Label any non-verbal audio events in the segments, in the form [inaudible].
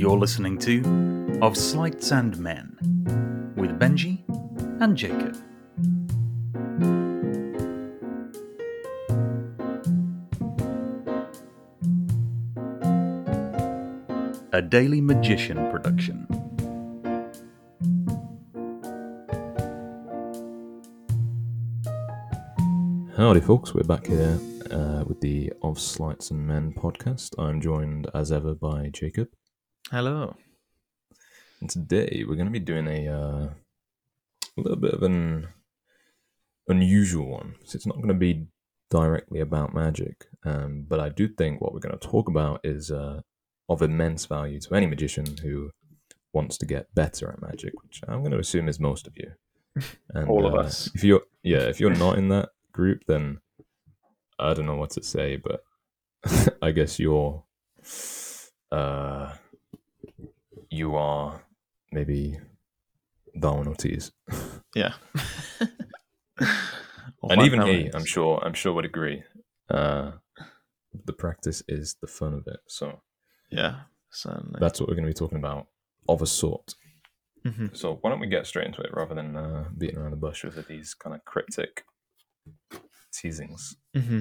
You're listening to Of Sleights and Men with Benji and Jacob. A Daily Magician production. Howdy, folks. We're back here uh, with the Of Sleights and Men podcast. I'm joined, as ever, by Jacob. Hello. And today we're going to be doing a, uh, a little bit of an unusual one. So it's not going to be directly about magic, um, but I do think what we're going to talk about is uh, of immense value to any magician who wants to get better at magic, which I'm going to assume is most of you. [laughs] And, All of uh, us. If you're, yeah, if you're not in that group, then I don't know what to say, but [laughs] I guess you're, uh, you are maybe Darwin Ortiz, Yeah. [laughs] And even he, pounds. I'm sure, I'm sure would agree. Uh, the practice is the fun of it, so Yeah, certainly. that's what we're going to be talking about, of a sort. Mhm. So why don't we get straight into it rather than uh, beating around the bush with these kind of cryptic teasings? Mm-hmm.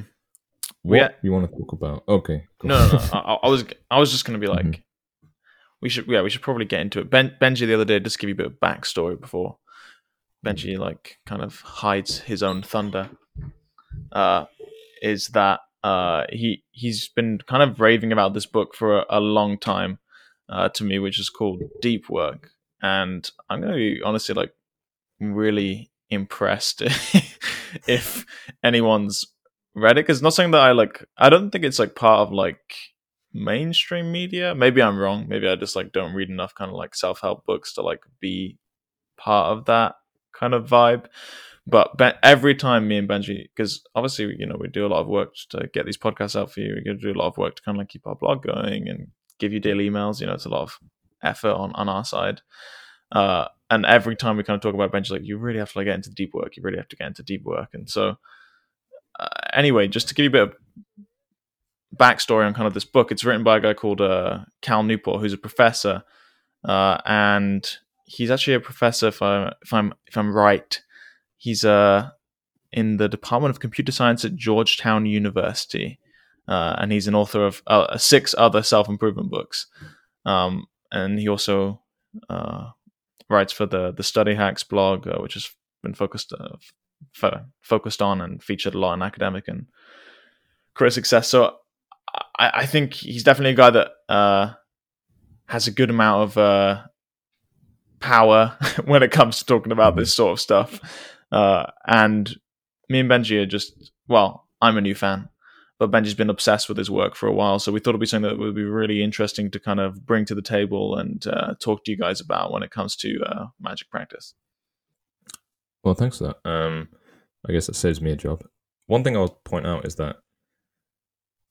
What We you want to talk about? Okay, cool. No, no, no. I, I was, I was just going to be [laughs] like, Mhm. We should, yeah, we should probably get into it. Ben, Benji the other day, just give you a bit of backstory before Benji like kind of hides his own thunder. Uh, is that uh he he's been kind of raving about this book for a, a long time uh, to me, which is called Deep Work, and I'm to be honestly like really impressed [laughs] if anyone's read it because not something that I like. I don't think it's like part of like mainstream media. Maybe I'm wrong. Maybe I just like don't read enough kind of like self help books to like be part of that kind of vibe. But every time me and Benji, because obviously you know we do a lot of work to get these podcasts out for you. We got to do a lot of work to kind of like keep our blog going and give you daily emails. You know, it's a lot of effort on on our side. Uh, and every time we kind of talk about Benji, like you really have to like get into deep work. You really have to get into deep work. And so, uh, anyway, just to give you a bit of backstory on kind of this book, it's written by a guy called uh, Cal Newport, who's a professor, uh, and he's actually a professor. If I'm if I'm if I'm right, he's uh, in the Department of Computer Science at Georgetown University, uh, and he's an author of uh, six other self improvement books. Um, and he also uh, writes for the the Study Hacks blog, which has been focused focused on and featured a lot in academic and career success. So I, I think he's definitely a guy that uh, has a good amount of uh, power [laughs] when it comes to talking about this sort of stuff. Uh, and me and Benji are just well, I'm a new fan, but Benji's been obsessed with his work for a while, so we thought it'd be something that would be really interesting to kind of bring to the table and uh, talk to you guys about when it comes to uh, magic practice. Well, thanks for that. Um, I guess that saves me a job. One thing I'll point out is that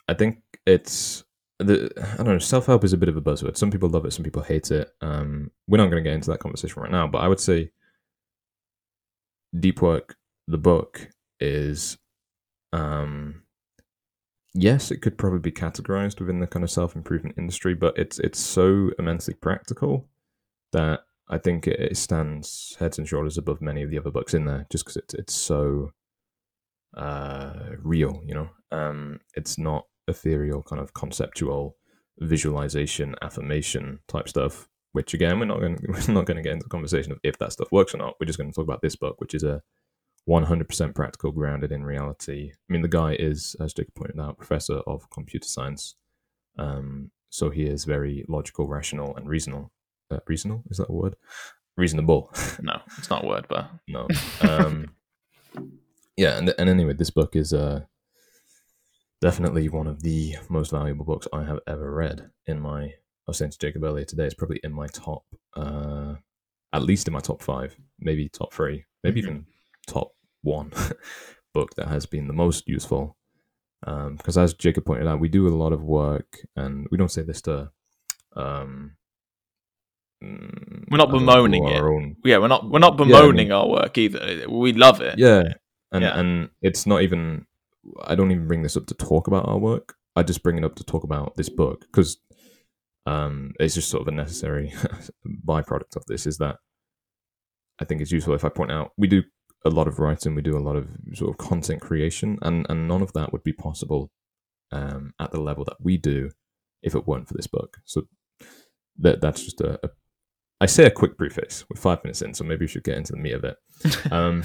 I think it's the I don't know. Self help is a bit of a buzzword. Some people love it, some people hate it. Um, we're not going to get into that conversation right now, but I would say Deep Work, the book, is um, yes, it could probably be categorized within the kind of self improvement industry, but it's it's so immensely practical that I think it, stands heads and shoulders above many of the other books in there, just because it's it's so uh, real. You know, um, it's not ethereal, kind of conceptual visualization, affirmation type stuff. Which again, we're not going [laughs] we're not going to get into the conversation of if that stuff works or not. We're just going to talk about this book, which is a 100% practical, grounded in reality. I mean, the guy is, as Jacob pointed out, professor of computer science. Um, so he is very logical, rational, and reasonable. Uh, reasonable is that a word? Reasonable. [laughs] No, it's not a word, but no. Um, [laughs] yeah, and and anyway, this book is uh, definitely one of the most valuable books I have ever read. In my, I was saying to Jacob earlier today, it's probably in my top, uh, at least in my top five, maybe top three, maybe Mhm. even top one [laughs] book that has been the most useful. Because as Jacob pointed out, we do a lot of work, and we don't say this to. Um, mm, We're not know, bemoaning our it. own yeah, we're not we're not Yeah, I mean- bemoaning our work either. We love it. yeah and Yeah. and it's not even i don't even bring this up to talk about our work i just bring it up to talk about this book because um, it's just sort of a necessary [laughs] byproduct of this. Is that I think it's useful if I point out we do a lot of writing, we do a lot of sort of content creation, and and none of that would be possible um, at the level that we do if it weren't for this book. So that that's just a, a I say a quick preface. We're five minutes in, so maybe we should get into the meat of it. [laughs] um,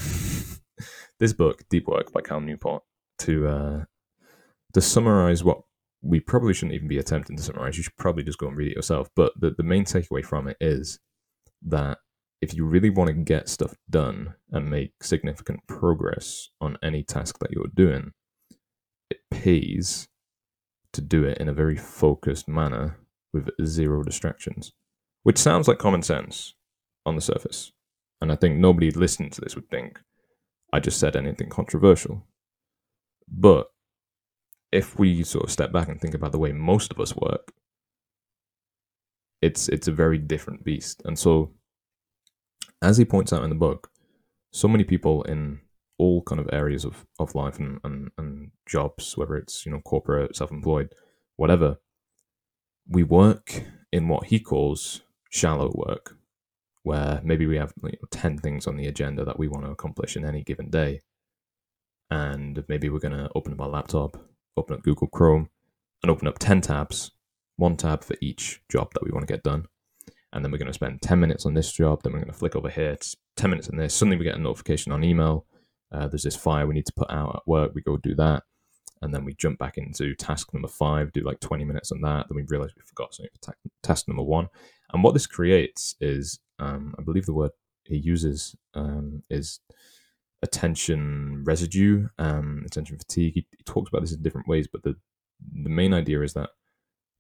[laughs] this book, Deep Work by Cal Newport, to uh, to summarize what we probably shouldn't even be attempting to summarize. You should probably just go and read it yourself. But the, the main takeaway from it is that if you really want to get stuff done and make significant progress on any task that you're doing, it pays to do it in a very focused manner with zero distractions, which sounds like common sense on the surface. And I think nobody listening to this would think I just said anything controversial. But if we sort of step back and think about the way most of us work, it's it's a very different beast. And so as he points out in the book, so many people in all kind of areas of, of life and, and, and jobs, whether it's, you know, corporate, self-employed, whatever, we work in what he calls shallow work, where maybe we have you know, 10 things on the agenda that we want to accomplish in any given day. And maybe we're going to open up our laptop, open up Google Chrome, and open up 10 tabs, one tab for each job that we want to get done. And then we're going to spend 10 minutes on this job then we're going to flick over here it's 10 minutes in this suddenly we get a notification on email uh, there's this fire we need to put out at work we go do that and then we jump back into task number five do like 20 minutes on that then we realize we forgot something for ta- task number one. And what this creates is um, i believe the word he uses um, is attention residue um, attention fatigue. He, he talks about this in different ways but the the main idea is that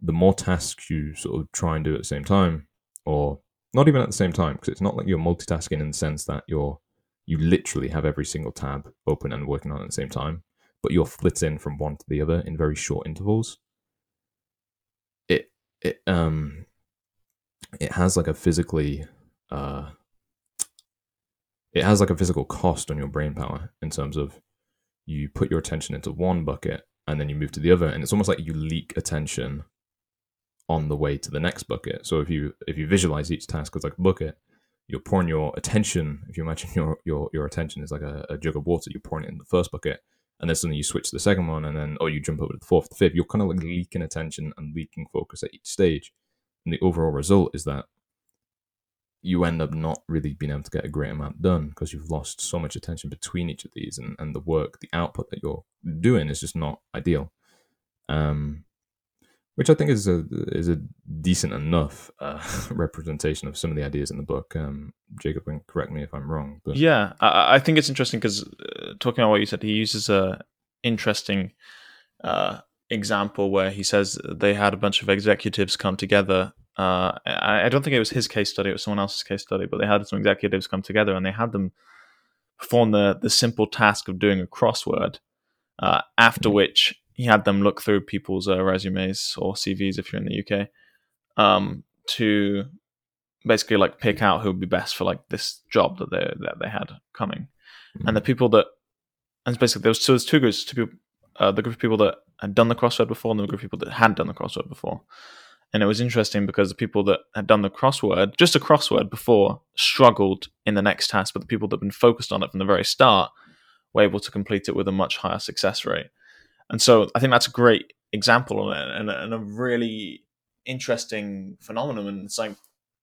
the more tasks you sort of try and do at the same time or not even at the same time because it's not like you're multitasking in the sense that you're you literally have every single tab open and working on at the same time but you're flitting from one to the other in very short intervals. It it um it has like a physically uh it has like a physical cost on your brain power in terms of you put your attention into one bucket and then you move to the other and it's almost like you leak attention on the way to the next bucket. So if you if you visualize each task as like a bucket, you're pouring your attention. If you imagine your your your attention is like a, a jug of water, you're pouring it in the first bucket, and then suddenly you switch to the second one, and then or you jump over to the fourth, the fifth. You're kind of like leaking attention and leaking focus at each stage, and the overall result is that you end up not really being able to get a great amount done because you've lost so much attention between each of these, and and the work, the output that you're doing is just not ideal. Um, which I think is a is a decent enough uh, [laughs] representation of some of the ideas in the book. Um, Jacob can correct me if I'm wrong. But yeah, I, I think it's interesting because uh, talking about what you said, he uses a interesting uh, example where he says they had a bunch of executives come together. Uh, I, I, don't think it was his case study; it was someone else's case study. But they had some executives come together and they had them perform the the simple task of doing a crossword. Uh, after mm-hmm. which he had them look through people's uh, resumes or CVs if you're in the UK um, to basically like pick out who would be best for like this job that they that they had coming, mm-hmm. and the people that and basically there was so there's two groups, two people, uh, the group of people that had done the crossword before and the group of people that hadn't done the crossword before. And it was interesting because the people that had done the crossword, just a crossword before, struggled in the next task, but the people that had been focused on it from the very start were able to complete it with a much higher success rate. And so I think that's a great example and, and a really interesting phenomenon and something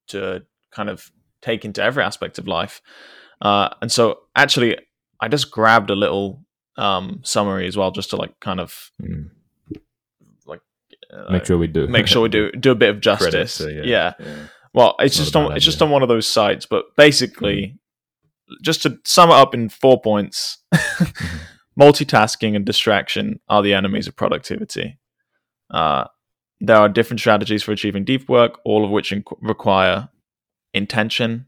to kind of take into every aspect of life. Uh, and so actually, I just grabbed a little um, summary as well, just to like kind of mm. Make sure we do make sure we do do a bit of [laughs] justice. To, yeah. Yeah. Well, it's, just on idea. it's just on one of those sites, but basically, mm. just to sum it up in four points. mm-hmm [laughs] multitasking and distraction are the enemies of productivity. Uh, there are different strategies for achieving deep work, all of which inc- require intention,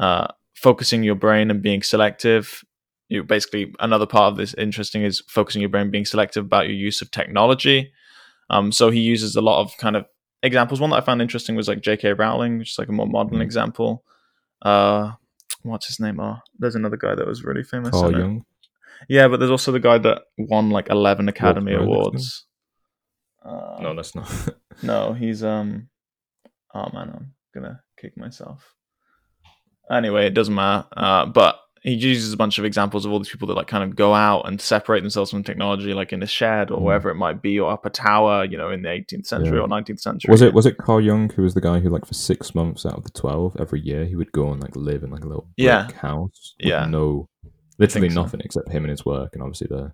uh, focusing your brain and being selective. You basically another part of this interesting is focusing your brain, being selective about your use of technology. Um, so he uses a lot of kind of examples. One that I found interesting was like J.K. Rowling, which is like a more modern mm-hmm. example. Uh, what's his name? Oh, there's another guy that was really famous. Carl Jung. Yeah, but there's also the guy that won like eleven Academy Awards. Uh, no, that's not. [laughs] no, he's um. Oh man, I'm gonna kick myself. Anyway, it doesn't matter. Uh, but he uses a bunch of examples of all these people that like kind of go out and separate themselves from technology, like in a shed or Mm. wherever it might be, or up a tower, you know, in the 18th century Yeah. or 19th century. Was it was it Carl Jung who was the guy who like for six months out of the twelve every year he would go and like live in like a little brick Yeah. house with Yeah. no literally think so. nothing except him and his work and obviously the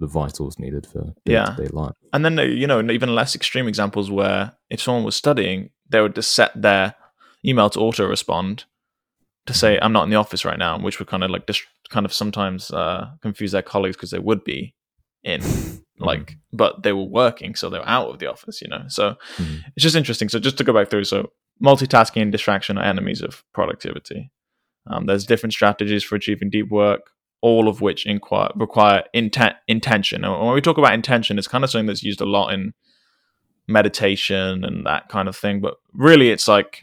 the vitals needed for day Yeah. to day life. And then you know, even less extreme examples where if someone was studying, they would just set their email to auto respond to say, "I'm not in the office right now," which would kind of like just kind of sometimes uh, confuse their colleagues because they would be in [laughs] like but they were working so they were out of the office you know? So Mhm. it's just interesting. So just to go back through so multitasking and distraction are enemies of productivity. Um, there's different strategies for achieving deep work all of which inquire, require intent intention. And when we talk about intention it's kind of something that's used a lot in meditation and that kind of thing but really it's like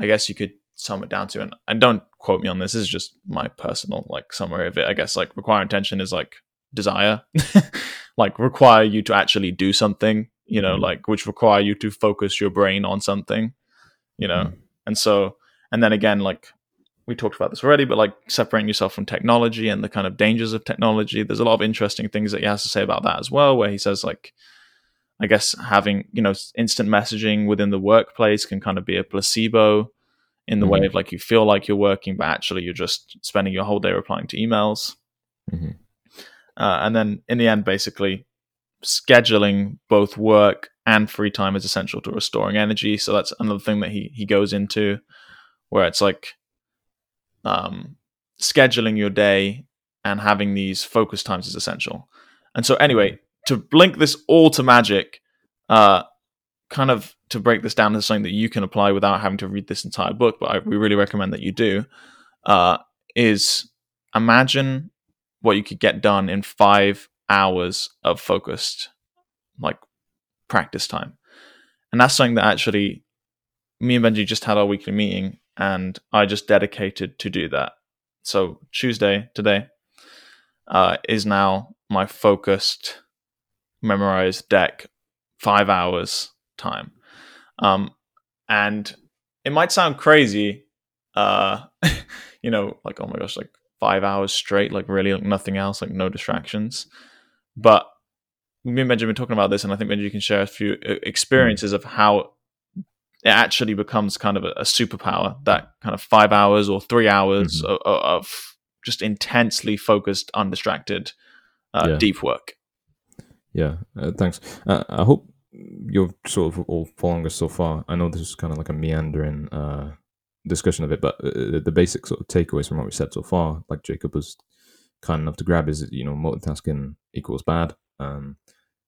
i guess you could sum it down to and, and don't quote me on this this is just my personal like summary of it i guess like require intention is like desire [laughs] like require you to actually do something you know Mhm. like which require you to focus your brain on something you know Mhm. and so and then again like we talked about this already but like separating yourself from technology and the kind of dangers of technology there's a lot of interesting things that he has to say about that as well where he says like i guess having you know instant messaging within the workplace can kind of be a placebo in the way Mhm. of like you feel like you're working but actually you're just spending your whole day replying to emails Mhm. uh, and then in the end, basically, scheduling both work and free time is essential to restoring energy. So that's another thing that he he goes into, where it's like um, scheduling your day and having these focus times is essential. And so, anyway, to link this all to magic, uh, kind of to break this down to something that you can apply without having to read this entire book, but I, we really recommend that you do, uh, is imagine what you could get done in five hours of focused like practice time. And that's something that actually me and benji just had our weekly meeting and i just dedicated to do that. So tuesday today uh, is now my focused memorized deck five hours time um, and it might sound crazy uh, [laughs] you know like oh my gosh like five hours straight, like really like nothing else, like no distractions. But me and Benjamin talking about this, and I think Benji can share a few uh, experiences of how it actually becomes kind of a, a superpower. That kind of five hours or three hours Mhm. of, of just intensely focused, undistracted, uh, Yeah. deep work. Yeah, uh, thanks. Uh, I hope you're sort of all following us so far. I know this is kind of like a meandering uh, discussion of it, but uh, the basic sort of takeaways from what we said so far, like Jacob was kind enough to grab, is you know multitasking equals bad. Um,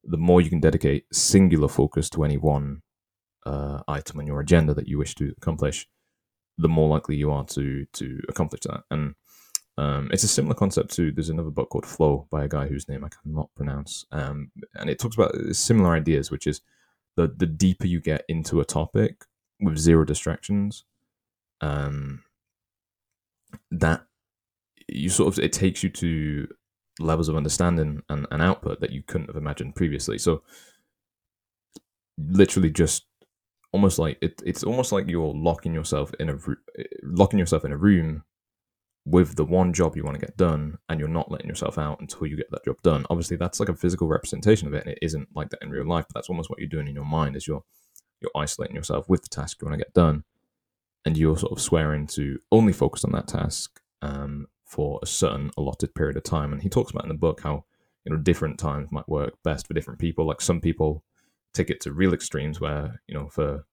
the more you can dedicate singular focus to any one uh, item on your agenda that you wish to accomplish, the more likely you are to to accomplish that. And um, it's a similar concept to there's another book called Flow by a guy whose name I cannot pronounce, um, and it talks about similar ideas, which is the the deeper you get into a topic with zero distractions, um, that you sort of it takes you to levels of understanding and, and output that you couldn't have imagined previously. So literally just almost like it, it's almost like you're locking yourself in a locking yourself in a room with the one job you want to get done and you're not letting yourself out until you get that job done. Obviously that's like a physical representation of it and it isn't like that in real life but that's almost what you're doing in your mind is you're you're isolating yourself with the task you want to get done and you're sort of swearing to only focus on that task um, for a certain allotted period of time. And he talks about in the book how you know different times might work best for different people. Like some people take it to real extremes where you know for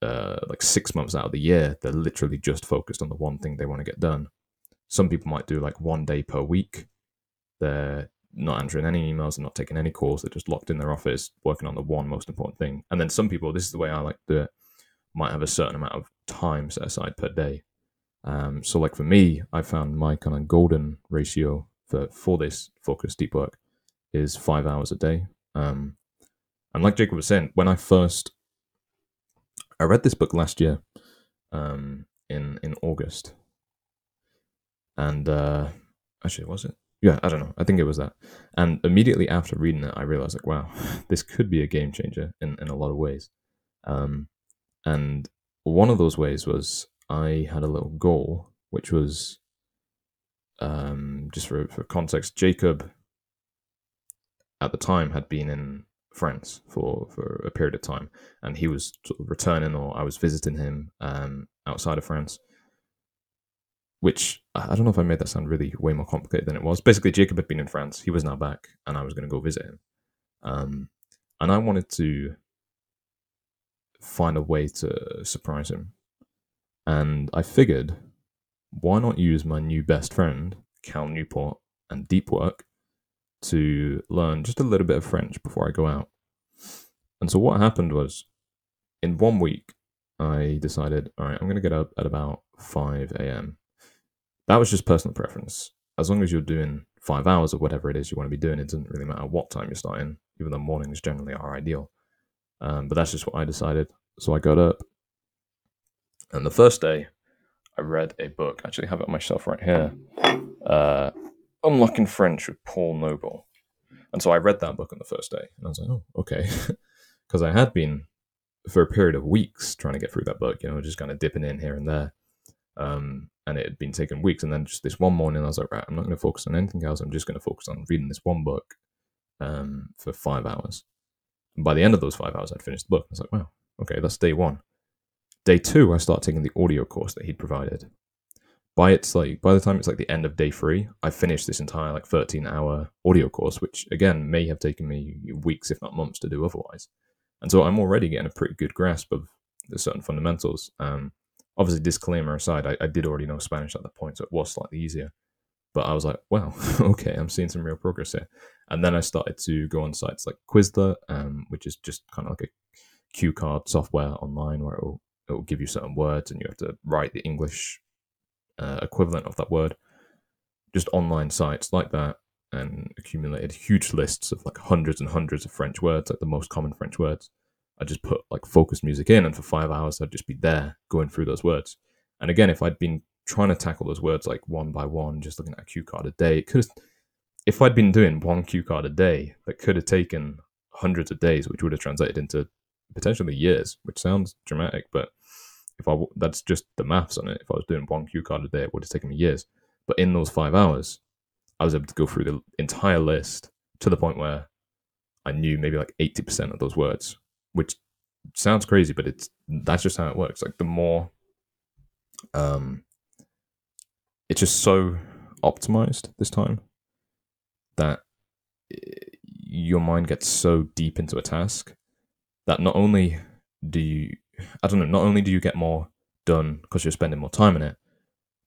uh, like six months out of the year they're literally just focused on the one thing they want to get done some people might do like one day per week. They're not answering any emails they're not taking any calls they're just locked in their office working on the one most important thing. And then some people this is the way i like to do it might have a certain amount of time set aside per day. Um, so like for me i found my kind of golden ratio for for this focused deep work is five hours a day. Um, and like Jacob was saying, when I first I read this book last year, um, in in August, and uh, actually, was it? Yeah, I don't know. I think it was that. And immediately after reading it, I realized like, wow, [laughs] this could be a game changer in in a lot of ways. Um, And one of those ways was I had a little goal, which was um, just for, for context, Jacob at the time had been in France for, for a period of time, and he was sort of returning, or I was visiting him um, outside of France. Which I don't know if I made that sound really way more complicated than it was. Basically, Jacob had been in France, he was now back, and I was going to go visit him. Um, and I wanted to find a way to surprise him. And I figured, why not use my new best friend, Cal Newport, and Deep Work to learn just a little bit of French before I go out. And so what happened was, in one week, I decided, all right, I'm going to get up at about 5 a.m. That was just personal preference. As long as you're doing five hours or whatever it is you want to be doing, it doesn't really matter what time you're starting, even though mornings generally are ideal. Um, but that's just what I decided. So I got up. And the first day, I read a book. I actually have it on my shelf right here. Uh, Unlocking French with Paul Noble. And so I read that book on the first day. And I was like, oh, okay. [laughs] Because I had been, for a period of weeks, trying to get through that book, you know, just kind of dipping in here and there. Um, and it had been taking weeks. And then just this one morning, I was like, right, I'm not going to focus on anything else. I'm just going to focus on reading this one book um, for five hours. And by the end of those five hours, I'd finished the book. I was like, wow, okay, that's day one. Day two, I start taking the audio course that he'd provided. By its like by the time it's like the end of day three, I finished this entire like 13 hour audio course, which again may have taken me weeks, if not months, to do otherwise. And so I'm already getting a pretty good grasp of the certain fundamentals. Um, obviously, disclaimer aside, I, I did already know Spanish at that point, so it was slightly easier. But I was like, wow, [laughs] okay, I'm seeing some real progress here. And then I started to go on sites like Quizlet, um, which is just kind of like a cue card software online where it will, it will give you certain words and you have to write the English uh, equivalent of that word. Just online sites like that and accumulated huge lists of like hundreds and hundreds of French words, like the most common French words. I just put like focus music in, and for five hours, I'd just be there going through those words. And again, if I'd been trying to tackle those words like one by one, just looking at a cue card a day, it could have, if I'd been doing one cue card a day, that could have taken hundreds of days, which would have translated into potentially years, which sounds dramatic, but if I that's just the maths on it. If I was doing one cue card a day, it would have taken me years. But in those five hours, I was able to go through the entire list to the point where I knew maybe like eighty percent of those words, which sounds crazy, but it's that's just how it works. Like the more, um, it's just so optimized this time that your mind gets so deep into a task that not only do you I don't know, not only do you get more done because you're spending more time in it,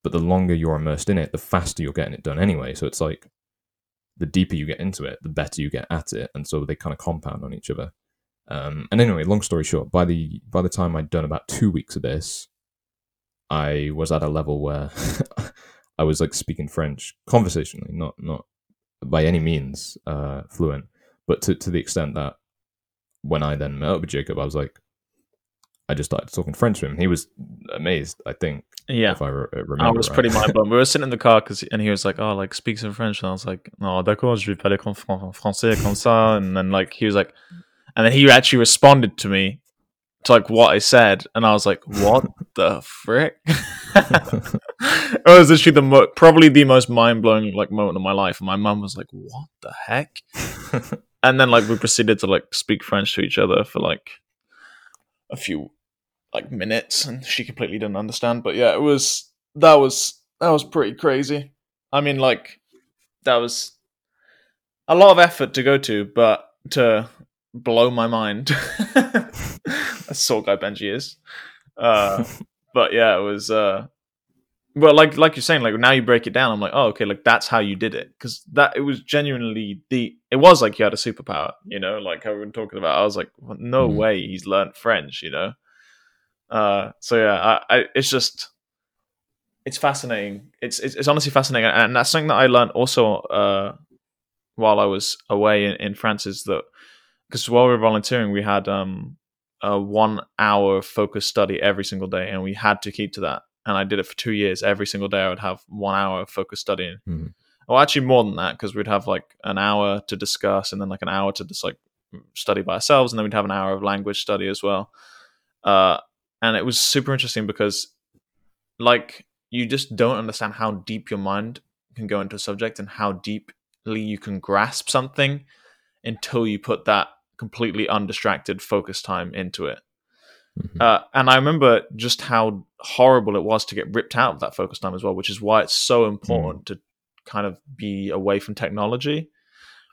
but the longer you're immersed in it, the faster you're getting it done anyway. So it's like the deeper you get into it, the better you get at it, and so they kind of compound on each other. Um, and anyway, long story short, by the by the time I'd done about two weeks of this, I was at a level where [laughs] I was like speaking French conversationally, not not by any means uh, fluent, but to to the extent that when I then met up with Jacob, I was like, I just started talking French to him. He was amazed. I think. Yeah, if I re- remember. I was right. pretty mind blown. We were sitting in the car because, and he was like, "Oh, like speak some French," and I was like, "No, d'accord, je vais parler en français comme ça." And then like he was like, and then he actually responded to me to like what I said, and I was like, "What the frick?" [laughs] it was literally the mo- probably the most mind blowing like moment of my life. And my mum was like, "What the heck?" [laughs] and then like we proceeded to like speak French to each other for like a few like minutes, and she completely didn't understand. But yeah, it was that was that was pretty crazy. I mean, like that was a lot of effort to go to, but to blow my mind. [laughs] That's sort guy Benji is. Uh, [laughs] but yeah, it was. Uh, well, like like you're saying, like now you break it down, I'm like, oh, okay, like that's how you did it, because that it was genuinely the. It was like you had a superpower, you know, like how we've been talking about. I was like, well, no Mhm. way, he's learned French, you know. Uh, so yeah, I, I it's just it's fascinating. It's, it's it's honestly fascinating, and that's something that I learned also uh, while I was away in, in France. Is that because while we were volunteering, we had um, a one hour focus study every single day, and we had to keep to that. And I did it for two years. Every single day, I would have one hour of focus studying. Mhm. Well, actually, more than that, because we'd have like an hour to discuss, and then like an hour to just like study by ourselves, and then we'd have an hour of language study as well. Uh, and it was super interesting because like you just don't understand how deep your mind can go into a subject and how deeply you can grasp something until you put that completely undistracted focus time into it Mhm. uh, and I remember just how horrible it was to get ripped out of that focus time as well, which is why it's so important to kind of be away from technology.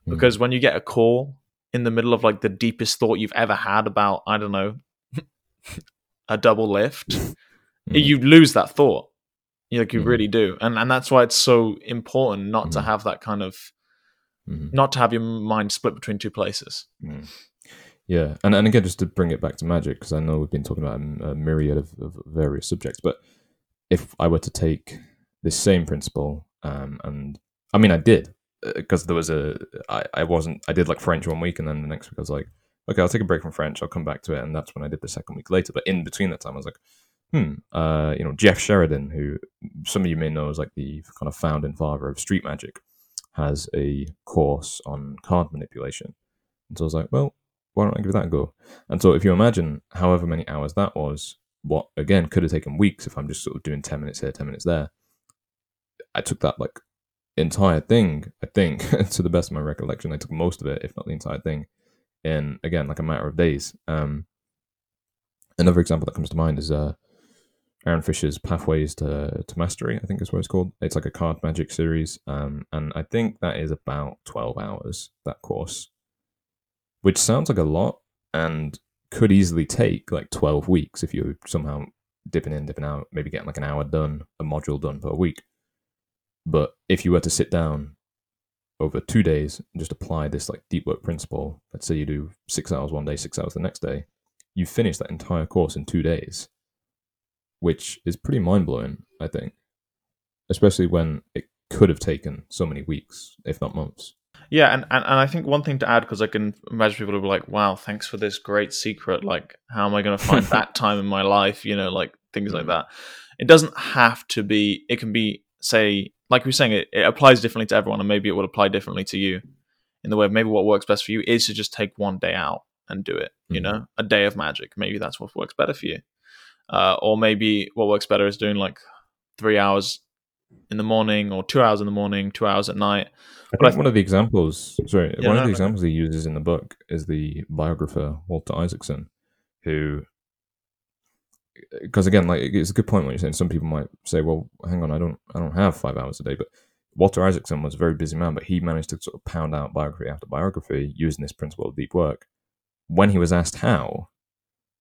Mhm. Because when you get a call in the middle of like the deepest thought you've ever had about, I don't know, [laughs] a double lift, Mhm. you lose that thought. You like you really do, and and that's why it's so important not to have that kind of Mhm. not to have your mind split between two places. Mm. Yeah, and and again, just to bring it back to magic, because I know we've been talking about a, a myriad of, of various subjects, but if I were to take this same principle, um, and I mean, I did because there was a I, I wasn't I did like French one week, and then the next week I was like, okay, I'll take a break from French, I'll come back to it, and that's when I did the second week later. But in between that time, I was like, hmm, uh, you know, Jeff Sheridan, who some of you may know is like the kind of founding father of street magic, has a course on card manipulation, and so I was like, well why don't I give that a go? And so if you imagine however many hours that was, what again could have taken weeks if I'm just sort of doing 10 minutes here, 10 minutes there. I took that like entire thing, I think, [laughs] to the best of my recollection. I took most of it, if not the entire thing, in again, like a matter of days. Um, another example that comes to mind is uh, Aaron Fisher's Pathways to, to Mastery, I think is what it's called. It's like a card magic series. Um, and I think that is about 12 hours, that course which sounds like a lot and could easily take like 12 weeks if you're somehow dipping in, dipping out, maybe getting like an hour done, a module done per week. But if you were to sit down over two days and just apply this like deep work principle, let's say you do six hours one day, six hours the next day, you finish that entire course in two days, which is pretty mind blowing, I think, especially when it could have taken so many weeks, if not months. Yeah, and, and, and I think one thing to add because I can imagine people will be like, "Wow, thanks for this great secret. Like, how am I going to find that [laughs] time in my life? You know, like things like that." It doesn't have to be. It can be, say, like we were saying, it, it applies differently to everyone, and maybe it will apply differently to you. In the way, of maybe what works best for you is to just take one day out and do it. You Mhm. know, a day of magic. Maybe that's what works better for you. Uh, or maybe what works better is doing like three hours in the morning, or two hours in the morning, two hours at night. I But I think one of the examples, sorry, Yeah, one no, of the no. examples he uses in the book is the biographer Walter Isaacson, who, because again, like it's a good point when you're saying some people might say, "Well, hang on, I don't, I don't have five hours a day," but Walter Isaacson was a very busy man, but he managed to sort of pound out biography after biography using this principle of deep work. When he was asked how,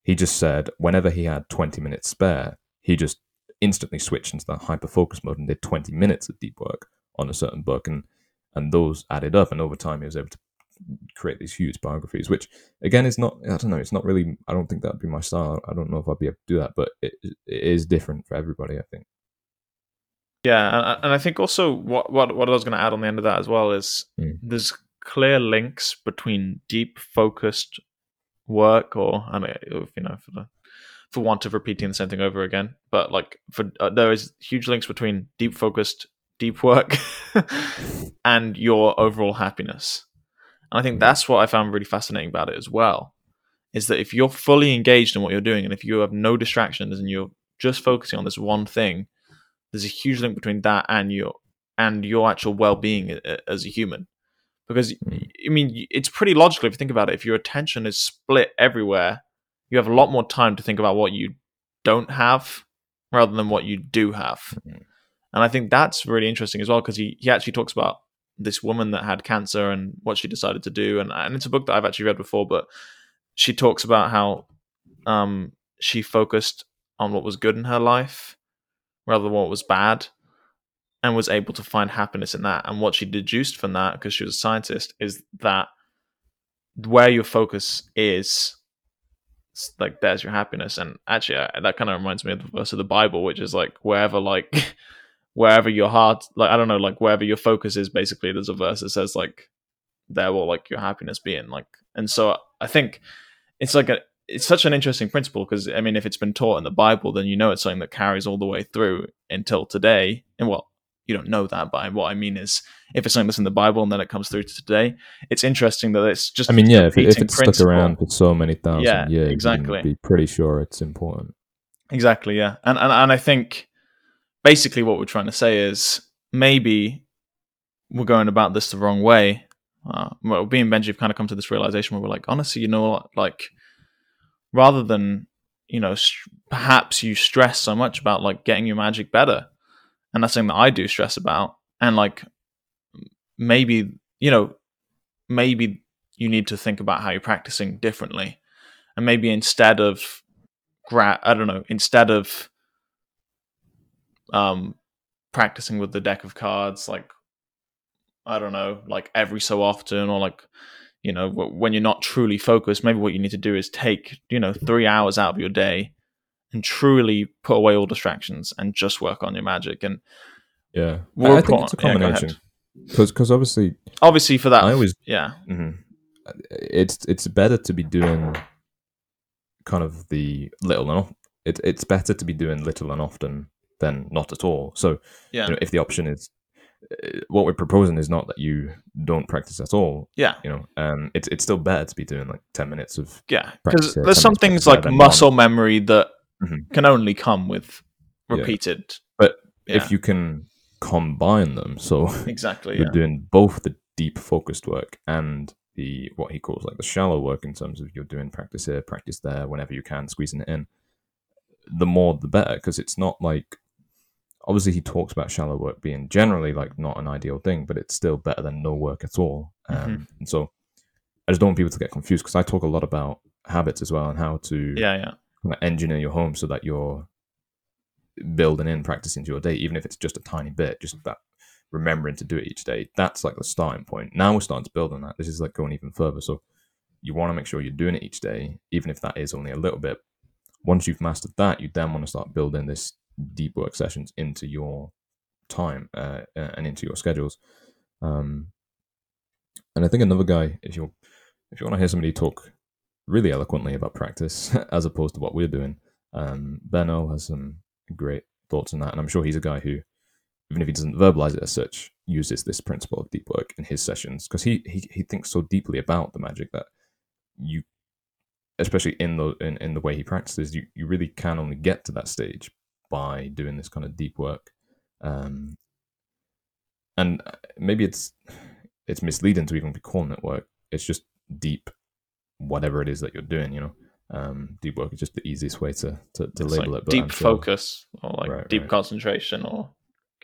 he just said whenever he had 20 minutes spare, he just instantly switched into that hyper focus mode and did 20 minutes of deep work on a certain book. And and those added up. And over time he was able to create these huge biographies which again is not i don't know it's not really i don't think that'd be my style. I don't know if i'd be able to do that but it, it is different for everybody i think. Yeah, and, and I think also what what what I was going to add on the end of that as well is Mm. there's clear links between deep focused work, or I know, you know, for the for want of repeating the same thing over again, but like for uh, there is huge links between deep focused deep work [laughs] and your overall happiness. And I think that's what I found really fascinating about it as well. Is that if you're fully engaged in what you're doing and if you have no distractions and you're just focusing on this one thing, there's a huge link between that and your and your actual well-being as a human because Mm. i mean it's pretty logical if you think about it if your attention is split everywhere you have a lot more time to think about what you don't have rather than what you do have Mhm. and i think that's really interesting as well because he, he actually talks about this woman that had cancer and what she decided to do and, and it's a book that i've actually read before but she talks about how um, she focused on what was good in her life rather than what was bad and was able to find happiness in that. And what she deduced from that, because she was a scientist, is that where your focus is, like there's your happiness. And actually, uh, that kind of reminds me of the verse of the Bible, which is like wherever, like [laughs] wherever your heart, like I don't know, like wherever your focus is. Basically, there's a verse that says like there will like your happiness be in. Like, and so I think it's like a it's such an interesting principle because I mean, if it's been taught in the Bible, then you know it's something that carries all the way through until today. And well, you don't know that, but what I mean is, if it's something that's in the Bible and then it comes through to today, it's interesting that it's just. i mean yeah if, it- if it's stuck around for so many thousand Yeah, years exactly. be pretty sure it's important exactly. Yeah, and and and I think basically what we're trying to say is maybe we're going about this the wrong way. Uh, well, being Benji, have kind of come to this realization where we're like, honestly, you know what? Like, rather than you know, st- perhaps you stress so much about like getting your magic better, and that's something that I do stress about, and like maybe you know, maybe you need to think about how you're practicing differently, and maybe instead of gra- I don't know, instead of um practicing with the deck of cards like I don't know, like every so often, or like, you know, when you're not truly focused, maybe what you need to do is take, you know, three hours out of your day and truly put away all distractions and just work on your magic. And Yeah, We're I think it's a combination because because obviously obviously, for that, I always yeah, mhm. it's it's better to be doing kind of the little and it, it's better to be doing little and often than not at all. So yeah, you know, if the option is uh, what we're proposing is not that you don't practice at all, yeah, you know, um, it's it's still better to be doing like ten minutes of yeah. Because there's some things like muscle memory that Mhm. can only come with Yeah. repeated. But yeah, if you can combine them, so [laughs] exactly, you're yeah, doing both the deep focused work and the what he calls like the shallow work in terms of you're doing practice here, practice there, whenever you can, squeezing it in. The more the better, because it's not like obviously he talks about shallow work being generally like not an ideal thing, but it's still better than no work at all. Um, Mhm. And so I just don't want people to get confused because I talk a lot about habits as well and how to yeah, yeah, engineer your home so that you're building in practice into your day, even if it's just a tiny bit, just that remembering to do it each day. That's like the starting point. Now we're starting to build on that. This is like going even further. So you want to make sure you're doing it each day, even if that is only a little bit. Once you've mastered that, you then want to start building this deep work sessions into your time uh, uh, and into your schedules. Um, and I think another guy, if you if you want to hear somebody talk really eloquently about practice [laughs] as opposed to what we're doing, um, has some great thoughts on that, and I'm sure he's a guy who, even if he doesn't verbalize it as such, uses this principle of deep work in his sessions because he, he he thinks so deeply about the magic that you, especially in the in, in the way he practices, you you really can only get to that stage by doing this kind of deep work, um, and uh, maybe it's it's misleading to even be calling it work. It's just deep, whatever it is that you're doing, you know. Um, deep work is just the easiest way to to, to label like it. But deep sure- focus or like Right, deep right. concentration or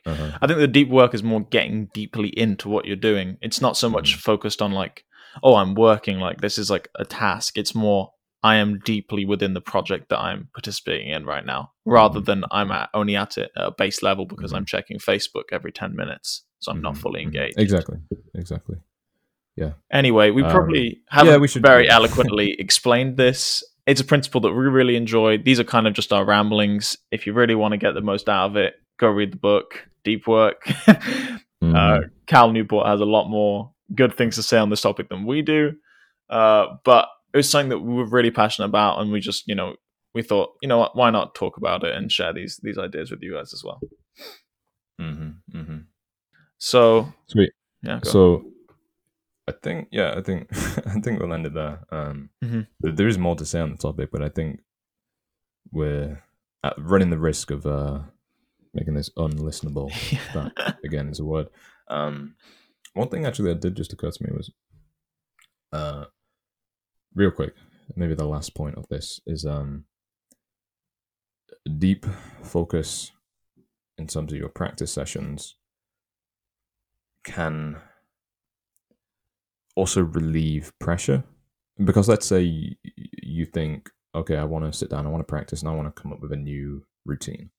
Uh-huh. I think the deep work is more getting deeply into what you're doing. It's not so much Mhm. focused on like, oh, I'm working like this is like a task. It's more I am deeply within the project that I'm participating in right now, rather Mhm. than I'm at, only at it at a base level because Mhm. I'm checking Facebook every ten minutes, so I'm not Mhm, fully mhm. engaged. Exactly, exactly. Anyway, we Um, probably haven't yeah, we should- very eloquently [laughs] explained this. It's a principle that we really enjoy. These are kind of just our ramblings. If you really want to get the most out of it, go read the book, Deep Work. [laughs] Mhm. uh, Cal Newport has a lot more good things to say on this topic than we do. Uh, but it was something that we were really passionate about, and we just, you know, we thought, you know what, why not talk about it and share these these ideas with you guys as well. Mhm, mhm. So, Sweet. yeah. So, I think, yeah, I think, [laughs] I think we'll end it there. Um, Mhm. there is more to say on the topic, but I think we're at running the risk of uh, making this unlistenable. [laughs] that again is a word. Um, one thing actually that did just occur to me was, uh, real quick, maybe the last point of this is um, deep focus in terms of your practice sessions can also relieve pressure? Because let's say you think okay i want to sit down i want to practice and i want to come up with a new routine.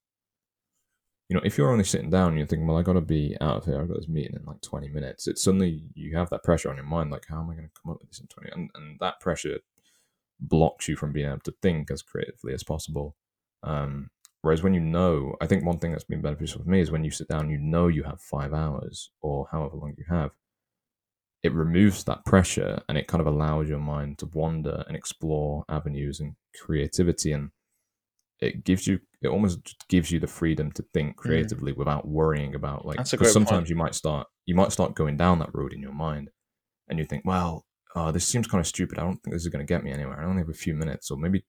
You know if you're only sitting down and you're thinking well i got to be out of here i've got this meeting in like 20 minutes. It's suddenly you have that pressure on your mind like how am i going to come up with this in 20 and, and that pressure blocks you from being able to think as creatively as possible. Um, whereas when you know i think one thing that's been beneficial for me is when you sit down you know you have five hours or however long you have it removes that pressure and it kind of allows your mind to wander and explore avenues and creativity and it gives you it almost gives you the freedom to think mm. creatively without worrying about like because great point. sometimes you might start you might start going down that road in your mind and you think well oh, this seems kind of stupid i don't think this is going to get me anywhere i only have a few minutes so maybe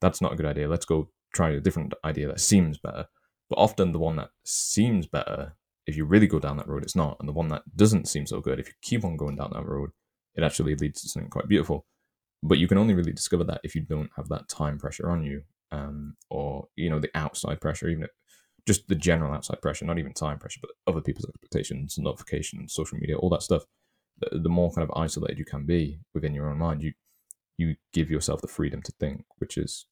that's not a good idea let's go try a different idea that seems better. But often the one that seems better, if you really go down that road, it's not. And the one that doesn't seem so good, if you keep on going down that road, it actually leads to something quite beautiful. But you can only really discover that if you don't have that time pressure on you, um, or you know the outside pressure, even if, just the general outside pressure, not even time pressure, but other people's expectations, notifications, social media, all that stuff. The, the more kind of isolated you can be within your own mind, you you give yourself the freedom to think, which is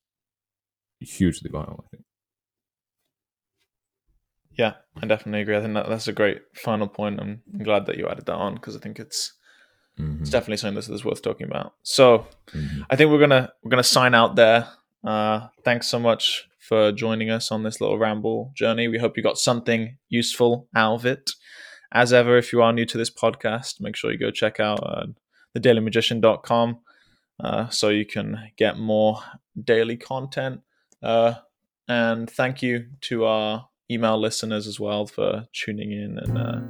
hugely vital, I think. Yeah, I definitely agree. I think that that's a great final point. I'm glad that you added that on because I think it's Mhm. it's definitely something that's, that's worth talking about. So Mhm. I think we're gonna we're gonna sign out there. Uh, thanks so much for joining us on this little ramble journey. We hope you got something useful out of it. As ever, if you are new to this podcast, make sure you go check out uh, thedailymagician.com uh, so you can get more daily content. Uh, and thank you to our email listeners as well for tuning in and uh,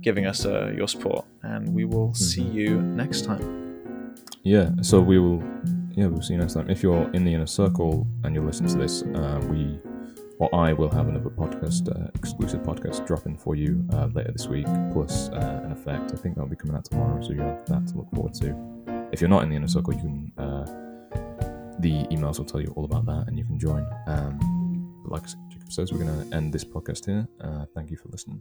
giving us uh, your support. And we will see you next time. Yeah, so we will. Yeah, we'll see you next time. If you're in the inner circle and you're listening to this, uh, we or I will have another podcast, uh, exclusive podcast dropping for you uh, later this week, plus uh, an effect. I think that'll be coming out tomorrow, so you have that to look forward to. If you're not in the inner circle, you can. Uh, the emails will tell you all about that, and you can join. Um, but like Says, we're going to end this podcast here. Uh, thank you for listening.